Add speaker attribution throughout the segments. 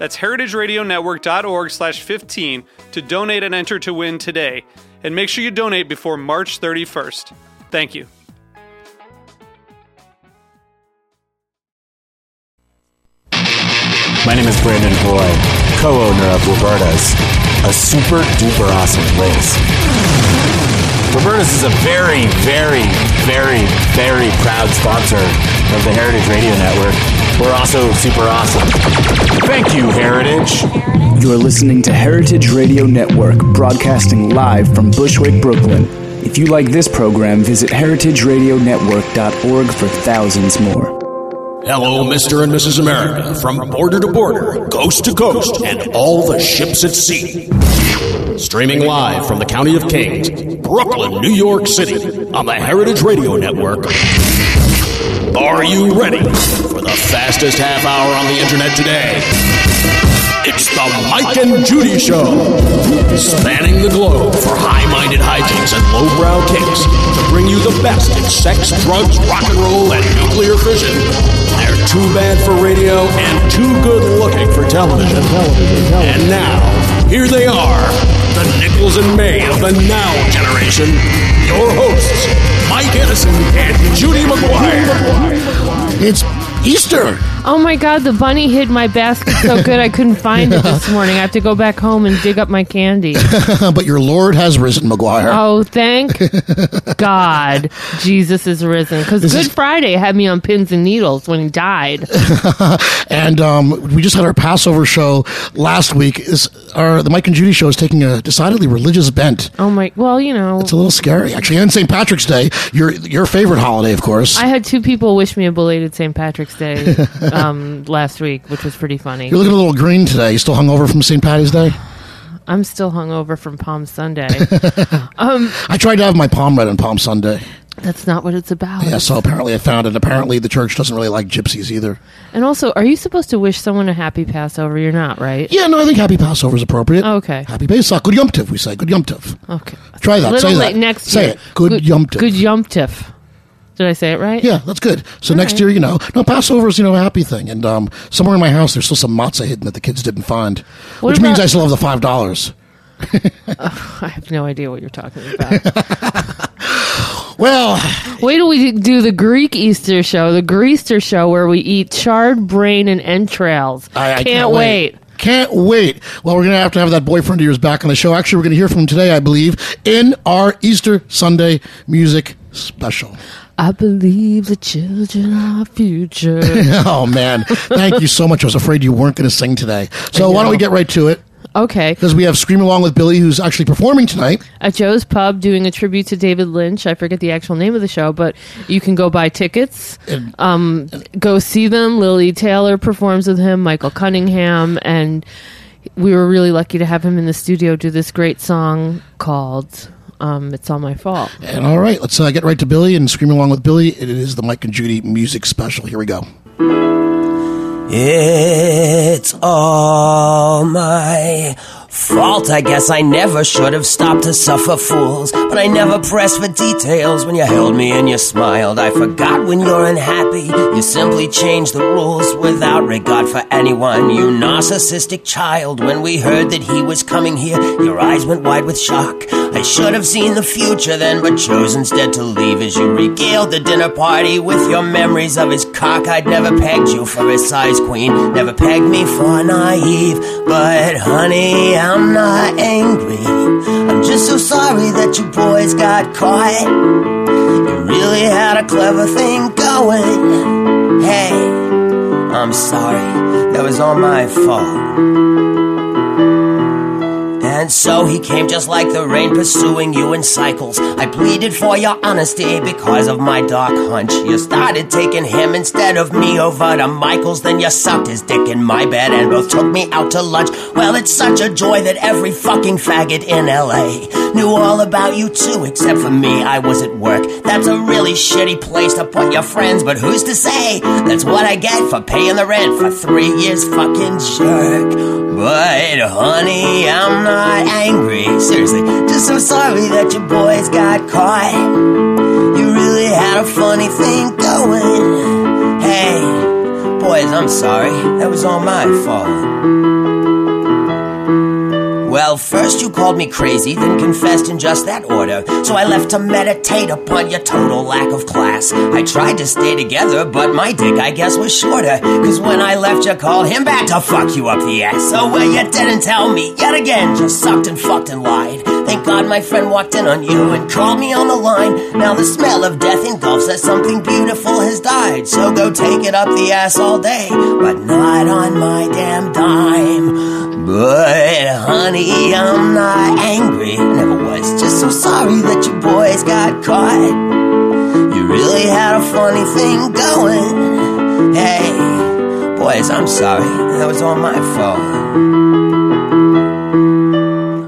Speaker 1: That's heritageradionetwork.org slash 15 to donate and enter to win today. And make sure you donate before March 31st. Thank you.
Speaker 2: My name is Brandon Hoy, co-owner of Roberta's, a super duper awesome place. Roberta's is a very, very, very, very proud sponsor of the Heritage Radio Network. We're also super awesome. Thank you, Heritage.
Speaker 3: You're listening to Heritage Radio Network, broadcasting live from Bushwick, Brooklyn. If you like this program, visit heritageradionetwork.org for thousands more.
Speaker 4: Hello, Mr. and Mrs. America, from border to border, coast to coast, and all the ships at sea. Streaming live from the County of Kings, Brooklyn, New York City, on the Heritage Radio Network. Are you ready for the fastest half hour on the internet today? It's the Mike and Judy Show, spanning the globe for high-minded hijinks and lowbrow kicks to bring you the best in sex, drugs, rock and roll, and nuclear fission. They're too bad for radio and too good looking for television. And now, here they are, the Nichols and May of the Now generation. Your hosts, Mike Edison and Judy McGuire.
Speaker 5: It's Easter.
Speaker 6: Oh my god, the bunny hid my basket so good I couldn't find it this morning. I have to go back home and dig up my candy.
Speaker 5: but your Lord has risen, McGuire.
Speaker 6: Oh, thank God Jesus is risen. Because Good
Speaker 5: is-
Speaker 6: Friday had me on pins and needles when he died.
Speaker 5: and um, we just had our Passover show last week. Is our the Mike and Judy show is taking a decidedly religious bent.
Speaker 6: Oh my, well, you know.
Speaker 5: It's a little scary, actually. And St. Patrick's Day, your your favorite holiday, of course.
Speaker 6: I had two people wish me a belated St. Patrick's Day um, last week, which was pretty funny.
Speaker 5: You're looking a little green today. You still hung over from St. Patty's Day?
Speaker 6: I'm still hungover from Palm Sunday.
Speaker 5: I tried to have my palm read on Palm Sunday.
Speaker 6: That's not what it's about.
Speaker 5: Yeah, so apparently I found it. Apparently the church doesn't really like gypsies either.
Speaker 6: And also, are you supposed to wish someone a happy Passover? You're not, right?
Speaker 5: Yeah, no, I think Happy Passover is appropriate.
Speaker 6: Okay.
Speaker 5: Happy Pesach. Good Yom Tov, we say. Good Yom Tov.
Speaker 6: Okay.
Speaker 5: Try that.
Speaker 6: Little
Speaker 5: Say that.
Speaker 6: next
Speaker 5: Say
Speaker 6: year.
Speaker 5: it. Good Yom Tov.
Speaker 6: Good Yom Tov. Did I say it right?
Speaker 5: Yeah, that's good. So next year, you know, no Passover is you know a happy thing, and um, somewhere in my house there's still some matzah hidden that the kids didn't find,
Speaker 6: What
Speaker 5: which means I still have the five dollars.
Speaker 6: I have no idea what you're talking about.
Speaker 5: Well,
Speaker 6: Wait till we do the Greek Easter show, the Greaster show, where we eat charred brain and entrails.
Speaker 5: I, I
Speaker 6: can't, wait.
Speaker 5: Can't wait. Well, we're going to have to have that boyfriend of yours back on the show. Actually, we're going to hear from him today, I believe, in our Easter Sunday music special.
Speaker 6: I believe the children are future.
Speaker 5: oh man, thank you so much. I was afraid you weren't going to sing today. So why don't we get right to it?
Speaker 6: okay.
Speaker 5: Because we have Scream Along with Billy, who's actually performing tonight.
Speaker 6: At Joe's Pub, doing a tribute to David Lynch. I forget the actual name of the show, but you can go buy tickets. Um, go see them. Lili Taylor performs with him, Michael Cunningham, and we were really lucky to have him in the studio do this great song called um, "It's All My Fault."
Speaker 5: And all right, let's uh, get right to Billy and Scream Along with Billy. It is the Mike and Judy music special. Here we go.
Speaker 7: It's all my fault. I guess I never should have stopped to suffer fools. But I never pressed for details when you held me and you smiled. I forgot when you're unhappy. You simply changed the rules without regard for anyone. You narcissistic child. When we heard that he was coming here, your eyes went wide with shock. I should have seen the future then, but chose instead to leave as you regaled the dinner party with your memories of his cockeyed, never pegged you for a size queen, never pegged me for naive. But honey, I'm not angry. I'm just so sorry that you boys got caught. You really had a clever thing going. Hey, I'm sorry, that was all my fault. And so he came just like the rain pursuing you in cycles. I pleaded for your honesty because of my dark hunch. You started taking him instead of me over to Michael's. Then you sucked his dick in my bed and both took me out to lunch. Well, it's such a joy that every fucking faggot in LA knew all about you too, except for me. I was at work. That's a really shitty place to put your friends, but who's to say? That's what I get for paying the rent for three years, fucking jerk. But honey, I'm not angry. Seriously, just so sorry that your boys got caught. You really had a funny thing going. Hey, boys, I'm sorry. That was all my fault. Well, first you called me crazy, then confessed in just that order. So I left to meditate upon your total lack of class. I tried to stay together, but my dick, I guess, was shorter. Cause when I left, you called him back to fuck you up the ass. So well, you didn't tell me yet again, just sucked and fucked and lied. Thank God my friend walked in on you and called me on the line. Now the smell of death engulfs that something beautiful has died. So go take it up the ass all day, but not on my damn dime. But honey, I'm not angry. Never was. Just so sorry that you boys got caught. You really had a funny thing going. Hey, boys, I'm sorry. That was all my fault.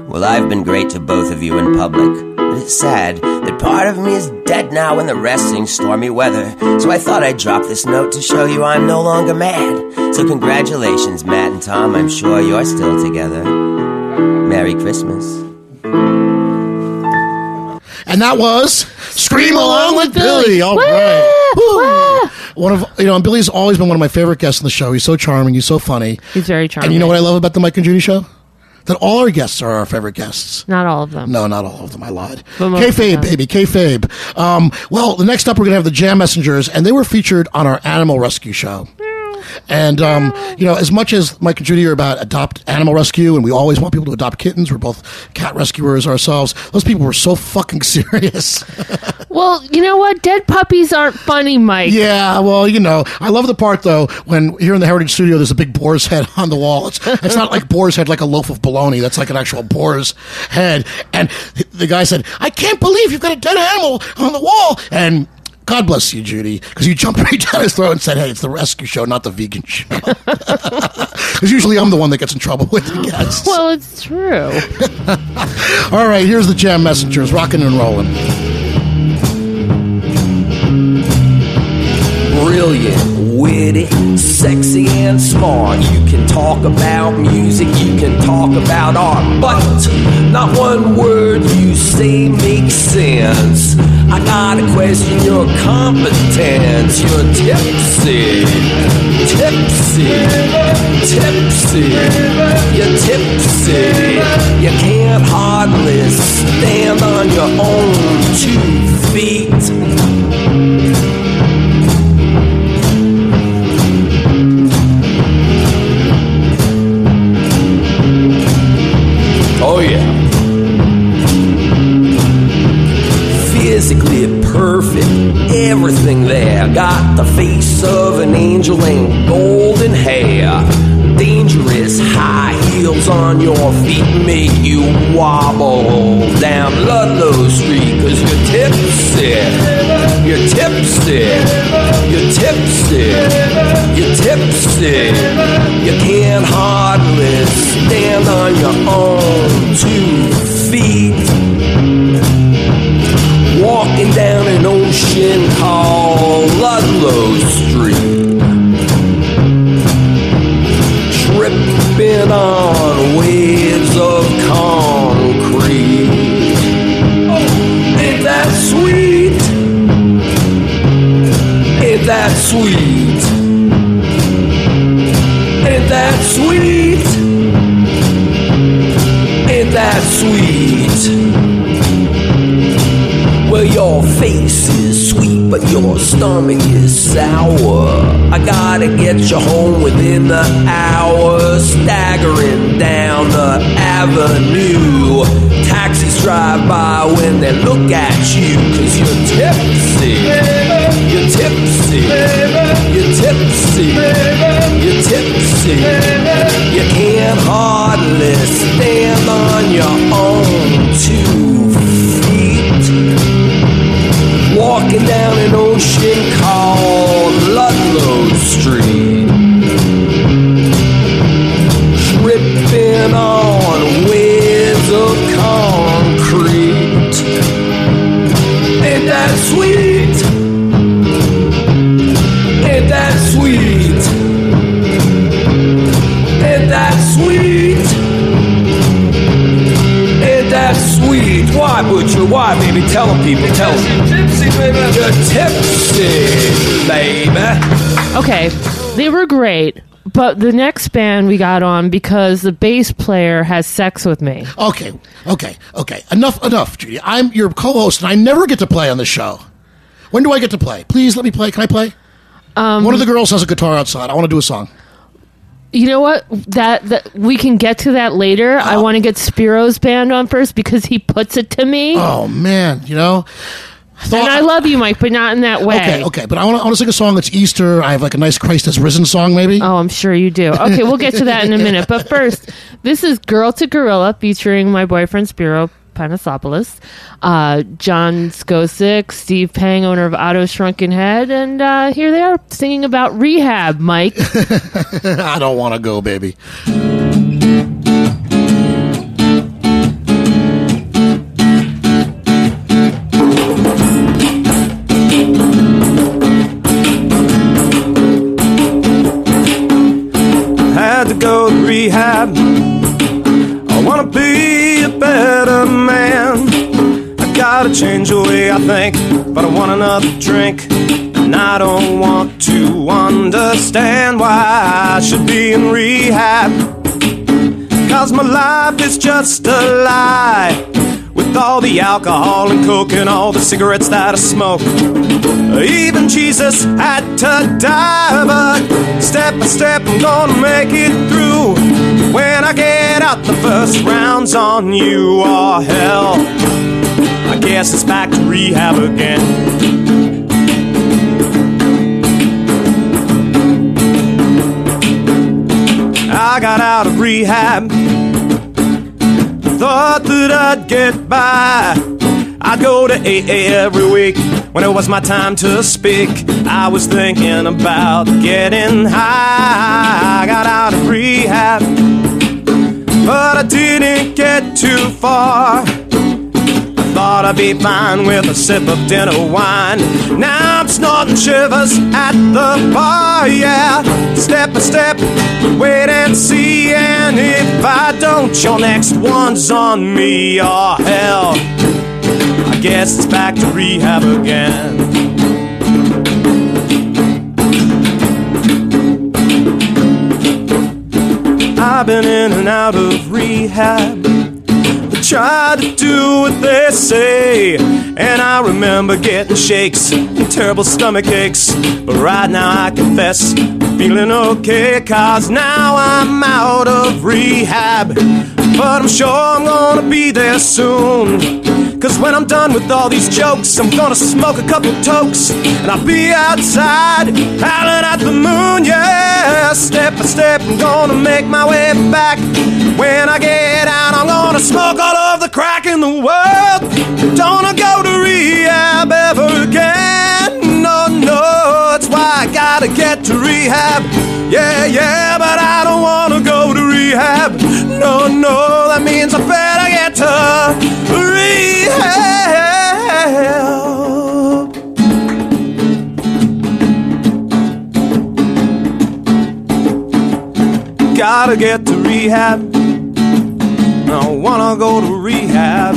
Speaker 7: Well, I've been great to both of you in public. But it's sad part of me is dead now and the rest sing stormy weather. So I thought I'd drop this note to show you I'm no longer mad. So congratulations, Matt and Tom. I'm sure you're still together. Merry Christmas.
Speaker 5: And that was Scream Along with Billy. All right. Woo. One of you know, and Billy's always been one of my favorite guests on the show. He's so charming. He's so funny.
Speaker 6: He's very charming.
Speaker 5: And you know what I love about the Mike and Judy show? That all our guests are our favorite guests.
Speaker 6: Not all of them.
Speaker 5: No, not all of them. I lied. Kayfabe, baby, kayfabe. Um, well, the next up, we're going to have the Jam Messengers, and they were featured on our Animal Rescue show. And, um, you know, as much as Mike and Judy are about adopt animal rescue, and we always want people to adopt kittens, we're both cat rescuers ourselves, those people were so fucking serious.
Speaker 6: Well, you know what? Dead puppies aren't funny, Mike.
Speaker 5: Yeah, well, you know, I love the part though when here in the Heritage Studio, there's a big boar's head on the wall. It's it's not like boar's head like a loaf of bologna. That's like an actual boar's head. And the guy said, "I can't believe you've got a dead animal on the wall." And God bless you, Judy, because you jumped right down his throat and said, "Hey, it's the rescue show, not the vegan show." Because usually I'm the one that gets in trouble with the guests.
Speaker 6: Well, it's true.
Speaker 5: All right, here's the Jam Messengers, rocking and rolling.
Speaker 8: brilliant, witty, sexy, and smart. You can talk about music, you can talk about art, but not one word you say makes sense. I gotta question your competence. You're tipsy, tipsy, tipsy. You're tipsy. You can't hardly stand on your own two feet. Everything there. Got the face of an angel and golden hair. Dangerous high heels on your feet make you wobble down Ludlow Street cause you're tipsy. You're tipsy. You're tipsy. You're tipsy. You can't hardly stand on your own two feet. An called Ludlow Street. Tripping on waves of concrete. Oh, ain't that sweet? Ain't that sweet? But your stomach is sour. I gotta get you home within the hour. Staggering down the avenue. Taxis drive by when they look at you, cause you're tipsy. You're tipsy. You're tipsy. You're tipsy. You can't hardly stand on your own Down an ocean called sweet? Why, Butcher? Why, baby? Tell them, people. Tell them. Tipsy, baby. You're tipsy, baby.
Speaker 6: Okay, they were great, but the next band we got on because the bass player has sex with me.
Speaker 5: Okay, okay, okay. Enough, enough, Judy. I'm your co-host, and I never get to play on this show. When do I get to play? Please let me play. Can I play? Um, One of the girls has a guitar outside. I want to do a song.
Speaker 6: You know what? That that we can get to that later. I want to get Spiro's band on first because he puts it to me,
Speaker 5: Oh man, you know. thought-
Speaker 6: and I love you, Mike, but not in that way.
Speaker 5: Okay, okay, but I I want to sing a song that's Easter. I have like a nice Christ has risen song, maybe.
Speaker 6: Oh, I'm sure you do. Okay, we'll get to that in a minute. But first, this is Gorilla to Gorilla featuring my boyfriend Spiro Panasopoulos, uh, John Skosick, Steve Pang, owner of Auto Shrunken Head, and uh, here they are singing about rehab, Mike.
Speaker 5: I don't want to go, baby.
Speaker 9: had to go to rehab. I gotta change the way I think, but I want another drink. And I don't want to understand why I should be in rehab. Cause my life is just a lie. With all the alcohol and coke and all the cigarettes that I smoke. Even Jesus had to die, but step by step I'm gonna make it through. When I get out, the first round's on you, oh hell. Guess it's back to rehab again. I got out of rehab. Thought that I'd get by. I'd go to AA every week when it was my time to speak. I was thinking about getting high. I got out of rehab, but I didn't get too far. Thought I'd be fine with a sip of dinner wine. Now I'm snorting shivers at the bar, yeah. Step by step, wait and see. And if I don't, your next one's on me. Oh, hell. I guess it's back to rehab again. I've been in and out of rehab. Try to do what they say, and I remember getting shakes and terrible stomach aches. But right now I confess, I'm feeling okay, cause now I'm out of rehab. But I'm sure I'm gonna be there soon. Cause when I'm done with all these jokes, I'm gonna smoke a couple tokes, and I'll be outside, howling at the moon, yeah. Step by step, I'm gonna make my way back. When I get out, I'm gonna smoke all of the crack in the world. Don't wanna go to rehab ever again. No, no, that's why I gotta get to rehab. Yeah, yeah, but I don't wanna go rehab. No, no, that means I better get to rehab. Gotta get to rehab. I wanna go to rehab.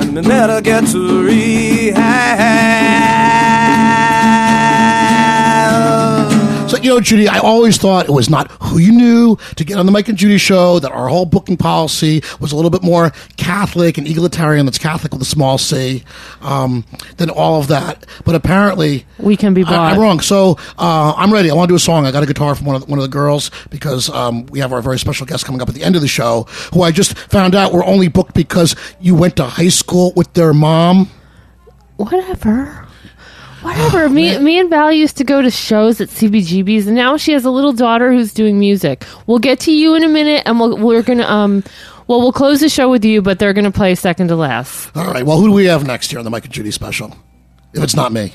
Speaker 9: I better get to rehab.
Speaker 5: So But you know, Judy, I always thought it was not who you knew to get on the Mike and Judy show. That our whole booking policy was a little bit more Catholic and egalitarian. That's Catholic with a small c. Um, than all of that. But apparently,
Speaker 6: We can be
Speaker 5: I,
Speaker 6: bought.
Speaker 5: am wrong. So uh, I'm ready. I want to do a song. I got a guitar from one of the, one of the girls because um, we have our very special guest coming up at the end of the show, who I just found out were only booked because you went to high school with their mom.
Speaker 6: Whatever. Whatever. me, me and Val used to go to shows at CBGB's, and now she has a little daughter who's doing music. We'll get to you in a minute, and we'll, we're gonna um, well, we'll close the show with you, but they're gonna play second to last.
Speaker 5: All right. Well, who do we have next here on the Mike and Judy special? If it's not me.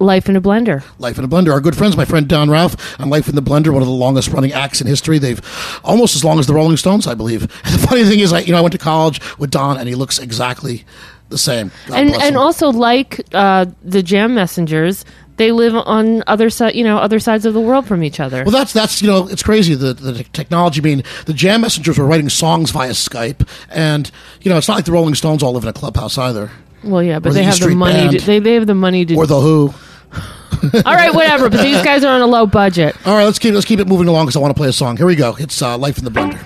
Speaker 6: Life in a blender.
Speaker 5: Life in a Blender. Our good friends, my friend Don Rauf on Life in the Blender, one of the longest running acts in history. They've almost as long as the Rolling Stones, I believe. And the funny thing is, I you know I went to college with Don, and he looks exactly the same. God
Speaker 6: and and also like uh, the Jam Messengers, they live on other side, you know, other sides of the world from each other.
Speaker 5: Well, that's that's you know it's crazy the the technology. I mean, the Jam Messengers were writing songs via Skype, and you know it's not like the Rolling Stones all live in a clubhouse either,
Speaker 6: well, yeah, but they
Speaker 5: E
Speaker 6: have the money.
Speaker 5: Band.
Speaker 6: To, they they have the money to.
Speaker 5: or the Who.
Speaker 6: all right, whatever. But these guys are on a low budget.
Speaker 5: All right, let's keep let's keep it moving along because I want to play a song. Here we go. It's uh, Life in the Blender.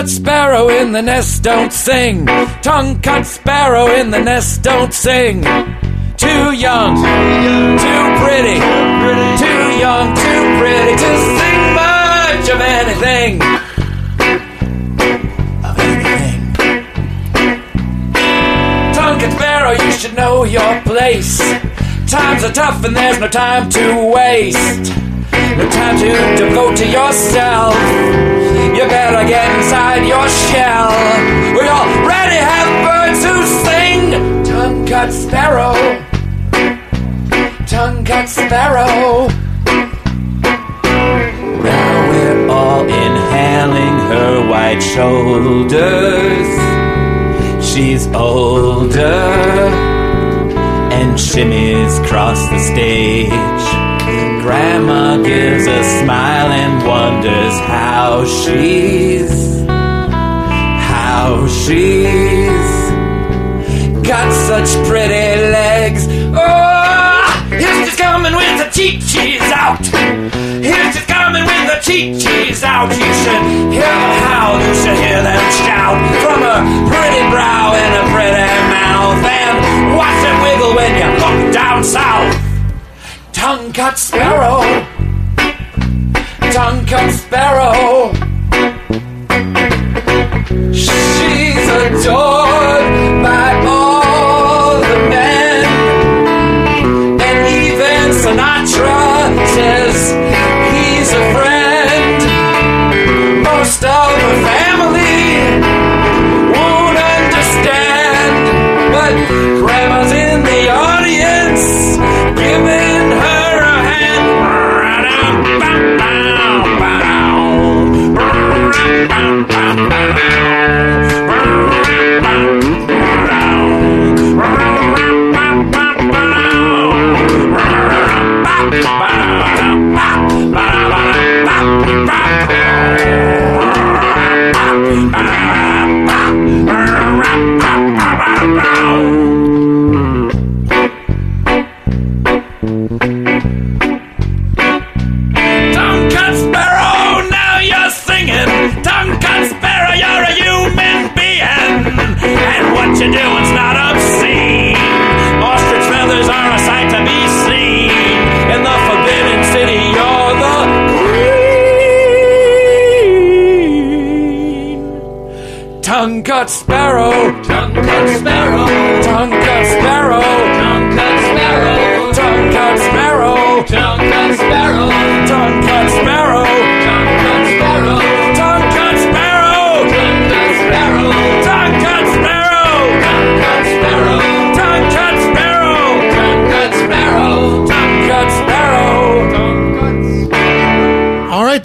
Speaker 10: Cut sparrow in the nest, don't sing. Tongue cut sparrow in the nest, don't sing. Too young, too pretty, too young, too pretty to sing much of anything. Of anything. Tongue cut sparrow, you should know your place. Times are tough and there's no time to waste. No time to devote to yourself. You better get inside your shell. We already have birds who sing. Tongue cut sparrow. Tongue cut sparrow. Now we're all inhaling her white shoulders. She's older and shimmies across the stage. Grandma gives a smile and wonders how she's, how she's got such pretty legs. Oh, here's just coming with the cheek cheese out. Here's just coming with the cheek cheese out. You should hear them howl, you should hear them shout from a pretty brow and a pretty mouth. And watch them wiggle when you look down south. Tongue cut sparrow. Tongue cut sparrow. She's adored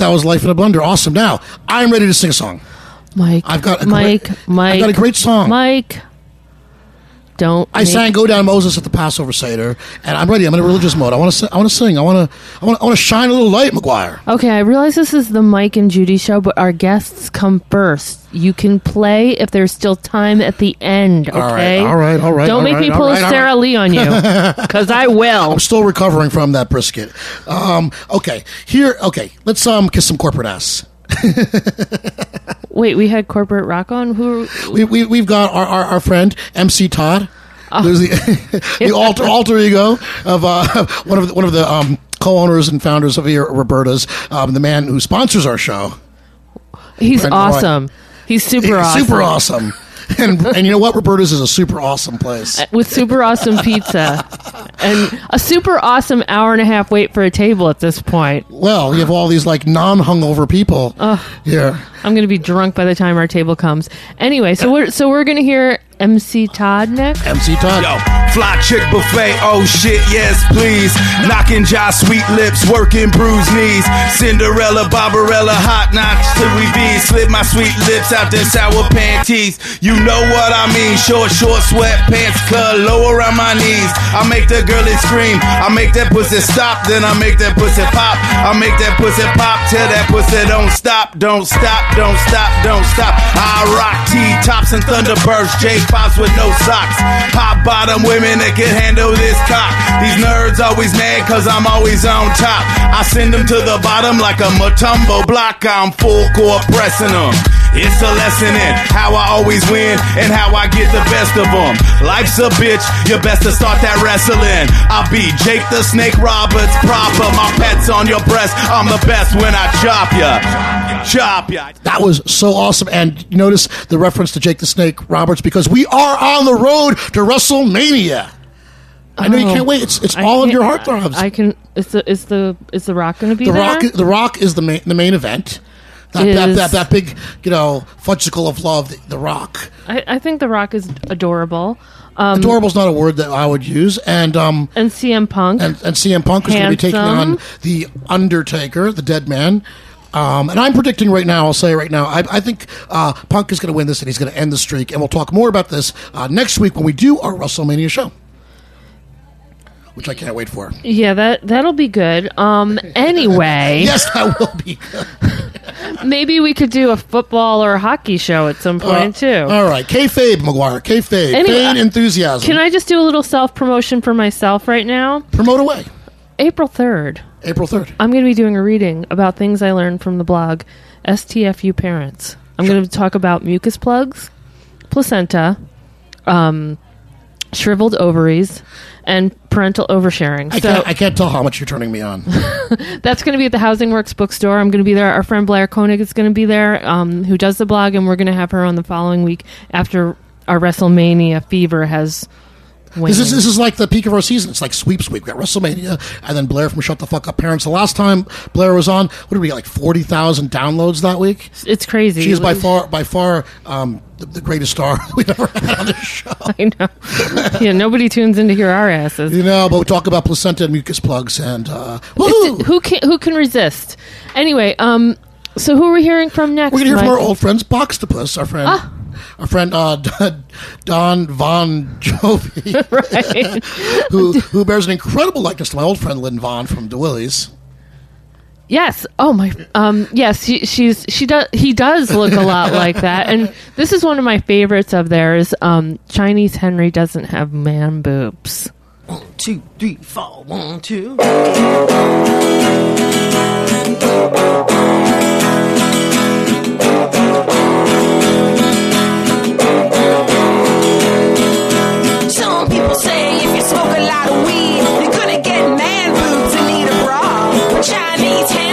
Speaker 5: that was Life in a Blender. Awesome. Now I'm ready to sing a song.
Speaker 6: Mike.
Speaker 5: I've got a
Speaker 6: Mike.
Speaker 5: great,
Speaker 6: Mike.
Speaker 5: I've got a great song.
Speaker 6: Mike. Don't.
Speaker 5: I
Speaker 6: make-
Speaker 5: sang "Go Down Moses" at the Passover Seder, and I'm ready. I'm in a religious mode. I want to. I want to sing. I want to. I want. I want to shine a little light, McGuire.
Speaker 6: Okay, I realize this is the Mike and Judy show, but our guests come first. You can play if there's still time at the end. Okay.
Speaker 5: All right, all right, all right,
Speaker 6: Don't
Speaker 5: all
Speaker 6: make
Speaker 5: right,
Speaker 6: me pull
Speaker 5: right,
Speaker 6: a Sarah
Speaker 5: right.
Speaker 6: Lee on you, because I will.
Speaker 5: I'm still recovering from that brisket. Um, okay, here. Okay, let's um kiss some corporate ass.
Speaker 6: Wait, we had corporate rock on. Who?
Speaker 5: We, we we've got our, our, our friend MC Todd. There's the the alter alter ego of uh, one of the, one of the um, co-owners and founders of here Roberta's, um, the man who sponsors our show.
Speaker 6: He's
Speaker 5: Brent Roy.
Speaker 6: awesome. He's super
Speaker 5: He's
Speaker 6: awesome.
Speaker 5: Super awesome. And and you know what? Roberta's is a super awesome place.
Speaker 6: Uh, with super awesome pizza and a super awesome hour and a half wait for a table at this point.
Speaker 5: Well, you have all these like non-hungover people here.
Speaker 6: I'm going to be drunk by the time our table comes. Anyway, so we're so we're going to hear MC Todd next.
Speaker 5: MC Todd.
Speaker 11: Yo, fly chick buffet, oh shit, yes please. Knocking jaw, sweet lips, working bruised knees. Cinderella, Barbarella, hot knocks we be. Slip my sweet lips out their sour panties. You know what I mean? Short, short sweatpants, cut low around my knees. I make the girl it scream. I make that pussy stop, then I make that pussy pop. I make that pussy pop till that pussy don't stop, don't stop, don't stop, don't stop. I rock T tops and Thunderbirds, J pops with no socks. Hot bottom women that can handle this cock. These nerds always mad cause I'm always on top. I send them to the bottom like a Mutombo block. I'm full court pressing them. It's a lesson in how I always win and how I get the best of them. Life's a bitch, you best to start that wrestling. I'll be Jake the Snake Roberts proper. My pet's on your breast, I'm the best when I chop ya. Chop ya.
Speaker 5: That was so awesome. And notice the reference to Jake the Snake Roberts because we are on the road to WrestleMania. I know you
Speaker 6: Oh.
Speaker 5: can't wait. It's it's
Speaker 6: I
Speaker 5: all of
Speaker 6: can't-
Speaker 5: your heartthrobs.
Speaker 6: I can. Is the is the is the Rock going to be
Speaker 5: the
Speaker 6: there?
Speaker 5: Rock, the Rock is the main the main event. That, that,
Speaker 6: Is-
Speaker 5: that, that big, you know, fudgicle of love, the, the Rock.
Speaker 6: I, I think the Rock is adorable. Um,
Speaker 5: Adorable's not a word that I would use. And um,
Speaker 6: and CM Punk.
Speaker 5: and, and CM Punk is going to be taking on
Speaker 6: Handsome.
Speaker 5: the Undertaker, the Dead Man. Um, and I'm predicting right now, I'll say right now, I, I think uh, Punk is going to win this and he's going to end the streak. And we'll talk more about this uh, next week when we do our WrestleMania show, which I can't wait for.
Speaker 6: yeah, that that'll be good. Um. Anyway,
Speaker 5: Yes, that will be.
Speaker 6: maybe we could do a football or a hockey show at some point too.
Speaker 5: Uh, All right, kayfabe, McGuire, kayfabe,
Speaker 6: Anyway,
Speaker 5: Pain,
Speaker 6: uh,
Speaker 5: enthusiasm.
Speaker 6: Can I just do a little self promotion for myself right now?
Speaker 5: promote away?
Speaker 6: April third,
Speaker 5: April third.
Speaker 6: I'm going to be doing a reading about things I learned from the blog STFU Parents. I'm going to talk about mucus plugs, placenta, um, shriveled ovaries, and parental oversharing.
Speaker 5: I
Speaker 6: so
Speaker 5: can't, I can't tell how much you're turning me on.
Speaker 6: that's going to be at the Housing Works bookstore. I'm going to be there. Our friend Blair Koenig is going to be there, um, who does the blog, and we're going to have her on the following week after our WrestleMania fever has.
Speaker 5: This is, this is like the peak of our season. It's like sweeps week. We got WrestleMania, and then Blair from Shut the Fuck Up Parents. The last time Blair was on, what did we get? Like forty thousand downloads that week.
Speaker 6: it's crazy.
Speaker 5: She is by far, by far, um, the, the greatest star we've ever had on this show.
Speaker 6: I know. yeah, nobody tunes in to hear our asses.
Speaker 5: You know, but we talk about placenta and mucus plugs, and uh,
Speaker 6: who can who can resist? Anyway, um, so who are we hearing from next?
Speaker 5: We're gonna hear from our old friends Boxtopus, our friend,
Speaker 6: Ah.
Speaker 5: Our friend uh, Don Von Jovi, who who bears an incredible likeness to my old friend Lynn Vaughn from The Willies.
Speaker 6: Yes. Oh my. Um. Yes. She, she's. She does. He does look a lot like that. And this is one of my favorites of theirs. Um. Chinese Henry doesn't have man boobs.
Speaker 7: Two, three, four, one, two. Lot of weed, you're gonna get man boobs and need a bra. Chinese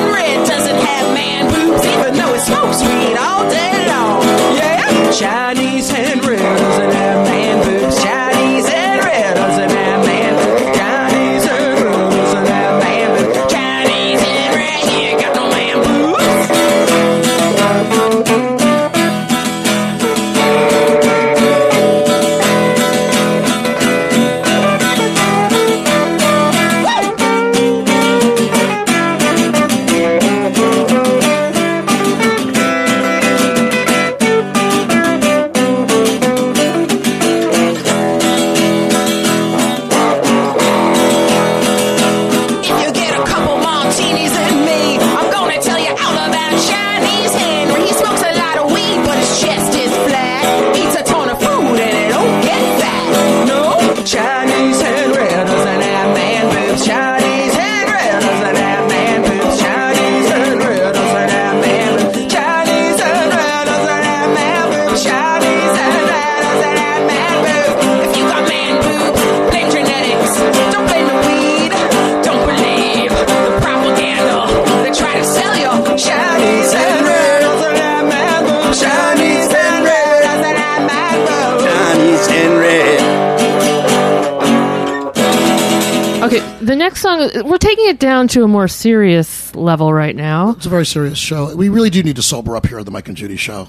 Speaker 6: song, we're taking it down to a more serious level right now.
Speaker 5: It's a very serious show. We really do need to sober up here at the Mike and Judy show.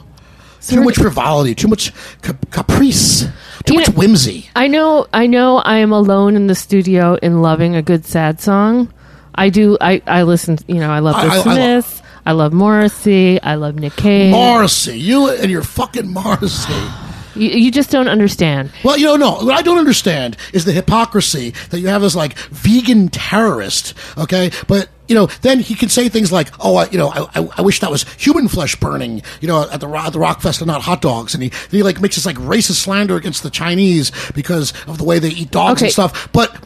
Speaker 6: So
Speaker 5: too much frivolity, too much cap- caprice, too much
Speaker 6: know-
Speaker 5: whimsy.
Speaker 6: I know, I know, I am alone in the studio in loving a good sad song. I do. I I listen. You know, I love
Speaker 5: I- I- I lo-
Speaker 6: I love Morrissey. I love Nick Cave.
Speaker 5: Morrissey, you and your fucking Morrissey.
Speaker 6: You, you just don't understand.
Speaker 5: Well, you know, no. What I don't understand is the hypocrisy that you have this like vegan terrorist, okay? But you know, then he can say things like, "Oh, I, you know, I, I, wish that was human flesh burning," you know, at the at the Rock Fest and not hot dogs, and he he like makes this like racist slander against the Chinese because of the way they eat dogs
Speaker 6: Okay.
Speaker 5: and stuff. But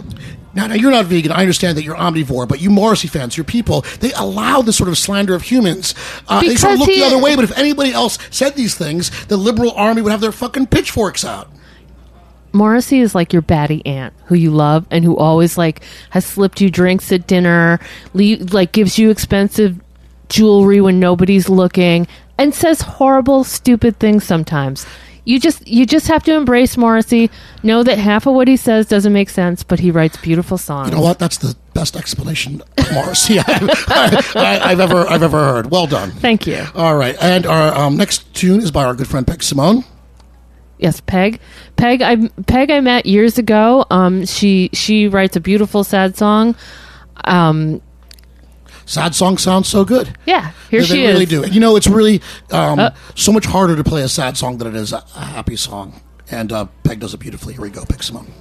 Speaker 5: now, now you're not vegan. I understand that you're omnivore, but you Morrissey fans, your people, they allow this sort of slander of humans. Uh, they sort of look
Speaker 6: he-
Speaker 5: the other way. But if anybody else said these things, the liberal army would have their fucking pitchforks out.
Speaker 6: Morrissey is like your batty aunt who you love and who always like has slipped you drinks at dinner, le- like gives you expensive jewelry when nobody's looking, and says horrible, stupid things sometimes. You just you just have to embrace Morrissey. Know that half of what he says doesn't make sense, but he writes beautiful songs.
Speaker 5: You know what? That's the best explanation of Morrissey I, I've ever I've ever heard. Well done.
Speaker 6: Thank you.
Speaker 5: All right, and our um, next tune is by our good friend Peg Simone.
Speaker 6: Yes, Peg. Peg. I Peg. I met years ago. Um, she she writes a beautiful sad song. Um,
Speaker 5: Sad song sounds so good.
Speaker 6: yeah, here
Speaker 5: they,
Speaker 6: she
Speaker 5: they
Speaker 6: is.
Speaker 5: really do. And you know, it's really um,
Speaker 6: Uh.
Speaker 5: so much harder to play a sad song than it is a, a happy song. And uh, Peg does it beautifully. Here we go, Peg Simone.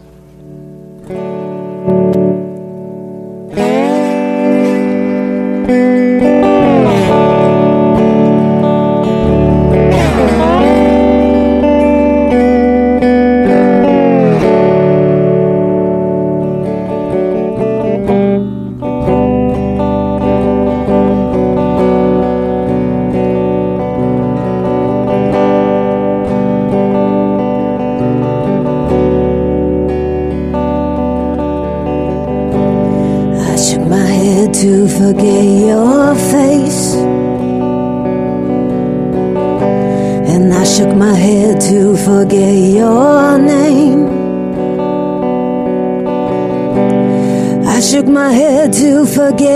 Speaker 12: I forget your face. And I shook my head to forget your name. I shook my head to forget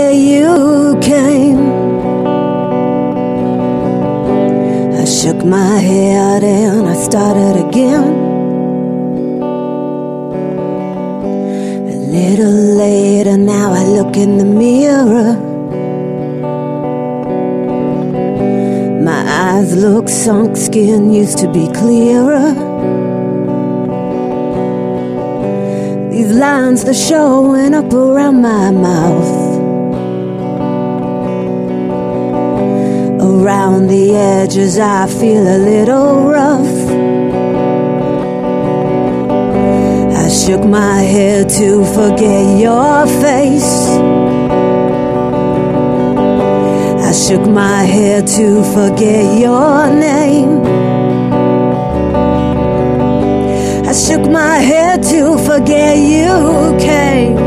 Speaker 12: sunk, skin used to be clearer. These lines they're showing up around my mouth. Around the edges I feel a little rough. I shook my head to forget your face. I shook my head to forget your name. I shook my head to forget you came.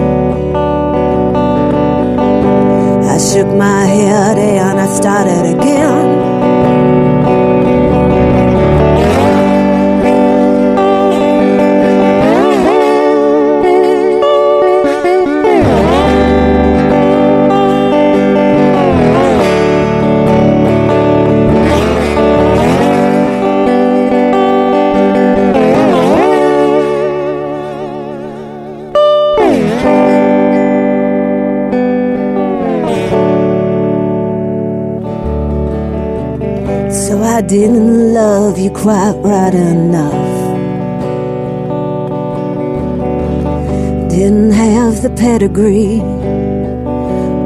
Speaker 12: I shook my head and I started again. Didn't love you quite right enough. Didn't have the pedigree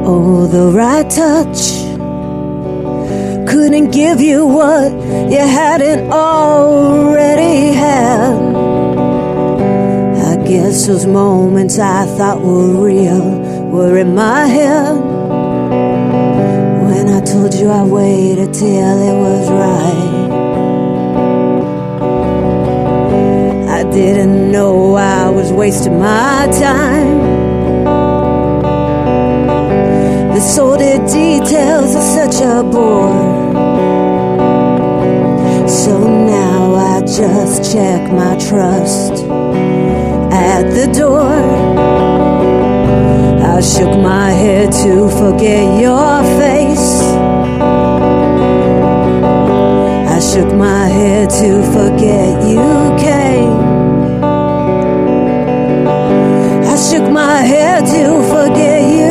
Speaker 12: or the right touch. Couldn't give you what you hadn't already had. I guess those moments I thought were real were in my head. You I waited till it was right. I didn't know I was wasting my time. The sordid details are such a bore. So now I just check my trust at the door. I shook my head to forget your face. I shook my head to forget you came. I shook my head to forget you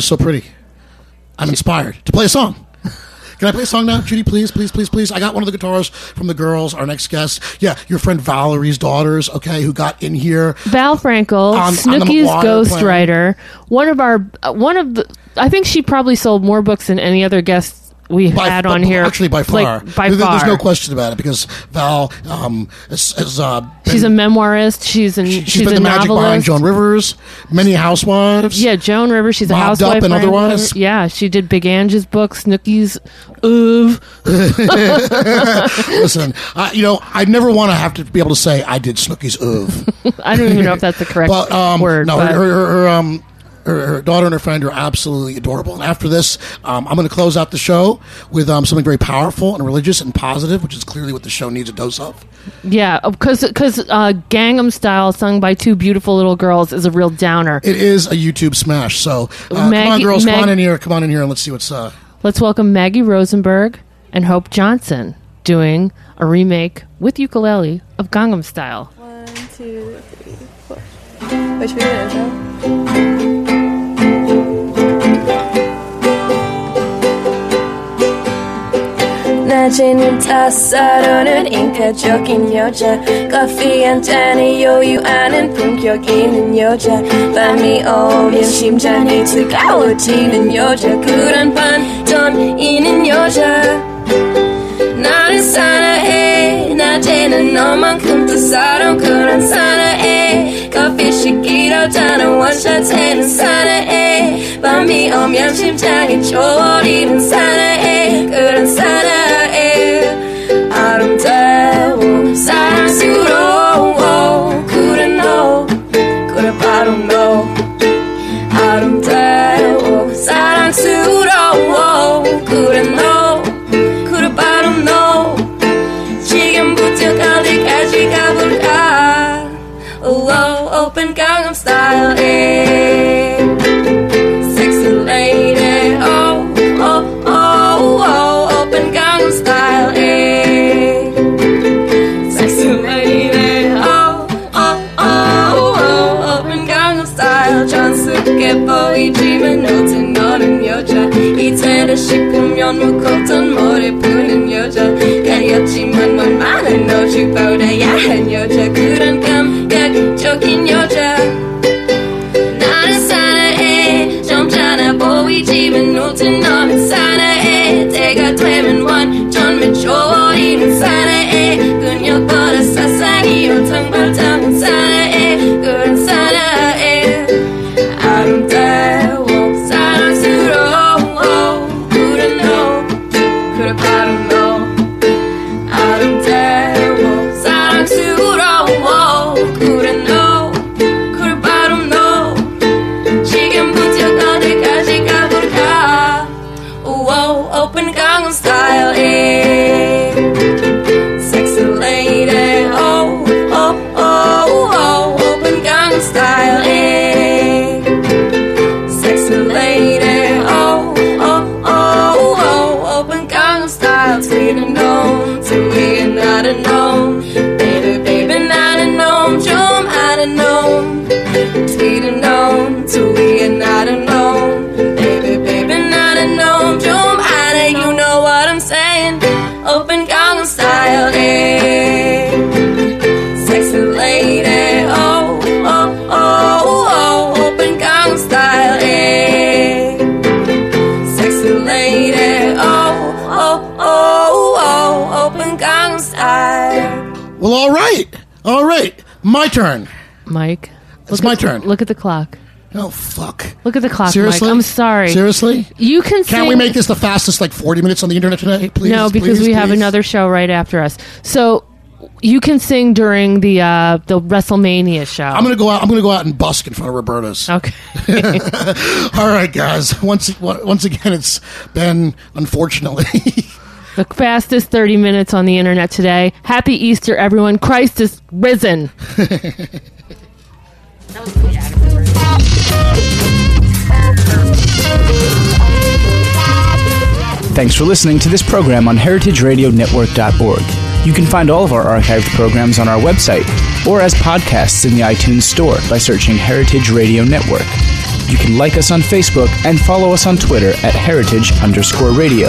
Speaker 5: mean, that was just so pretty. I'm inspired to play a song. Can I play a song now, Judy? Please, please, please, please. I got one of the guitars from the girls. Our next guest, yeah, your friend Valerie's daughters. Okay, who got in here?
Speaker 6: Val Frankel,
Speaker 5: On- on the
Speaker 6: Snooki's
Speaker 5: water
Speaker 6: ghostwriter. One of our, uh, one of the, I think she probably sold more books than any other guest we had on
Speaker 5: by-
Speaker 6: here.
Speaker 5: Actually, by far,
Speaker 6: Like, by
Speaker 5: There-
Speaker 6: far.
Speaker 5: There's no question about it because Val um, is, is uh,
Speaker 6: She's a memoirist. She's an,
Speaker 5: she's
Speaker 6: she's
Speaker 5: been
Speaker 6: a
Speaker 5: the magic behind. Joan Rivers, many housewives.
Speaker 6: Yeah, Joan Rivers. She's a housewife
Speaker 5: Up and
Speaker 6: by
Speaker 5: otherwise.
Speaker 6: Yeah, she did Big Angie's books, Snooki's, Ooh.
Speaker 5: Listen, I, you know, I never want to have to be able to say I did Snooki's oof.
Speaker 6: I don't even know if that's the correct
Speaker 5: but, um,
Speaker 6: word.
Speaker 5: No,
Speaker 6: but
Speaker 5: her, her, her, um, her, her daughter and her friend are absolutely adorable. And after this, um, I'm going to close out the show with um, something very powerful and religious and positive, which is clearly what the show needs a dose of.
Speaker 6: yeah, because because uh, Gangnam Style, sung by two beautiful little girls, is a real downer.
Speaker 5: It is a YouTube smash. So uh, come on,
Speaker 6: Maggie-
Speaker 5: girls, come on in here. Come on in here and let's see what's. Uh,
Speaker 6: Let's welcome Maggie Rosenberg and Hope Johnson doing a remake with ukulele of Gangnam Style.
Speaker 13: One, two, three, four. Wait, should we do an 낮에는 따사로는 인가적인 여자. 커피 한 잔에 여유하는 품격 있는 여자. 밤이 오면 심장이 뜨거워지는 여자. 그런 반전 있는 여자. 나를 사랑해. 낮에는 너만큼 따사로운 그런 사랑해. 커피 시키러 자는 원샷에는 사랑해. 밤이 오면 심장이 졸이는 사랑해. 그런 사랑해 I don't know.
Speaker 5: cambio I prepare turn.
Speaker 6: Mike,
Speaker 5: It's
Speaker 6: look
Speaker 5: my
Speaker 6: at-
Speaker 5: turn.
Speaker 6: Look at the clock.
Speaker 5: Oh fuck!
Speaker 6: Look at the clock,
Speaker 5: Seriously?
Speaker 6: Mike. I'm sorry.
Speaker 5: Seriously?
Speaker 6: You can
Speaker 5: Can't we make this the fastest like 40 minutes on the internet today? Please.
Speaker 6: no, because
Speaker 5: please,
Speaker 6: we have another show right after us. So you can sing during the uh, the WrestleMania show.
Speaker 5: I'm gonna go out. I'm gonna go out and busk in front of Roberta's.
Speaker 6: Okay.
Speaker 5: All right, guys. Once once again, it's been unfortunately.
Speaker 6: the fastest 30 minutes on the internet today. Happy Easter, everyone. Christ is risen.
Speaker 3: Thanks for listening to this program on heritageradionetwork.org. You can find all of our archived programs on our website or as podcasts in the iTunes Store by searching Heritage Radio Network. You can like us on Facebook and follow us on Twitter at heritage underscore radio.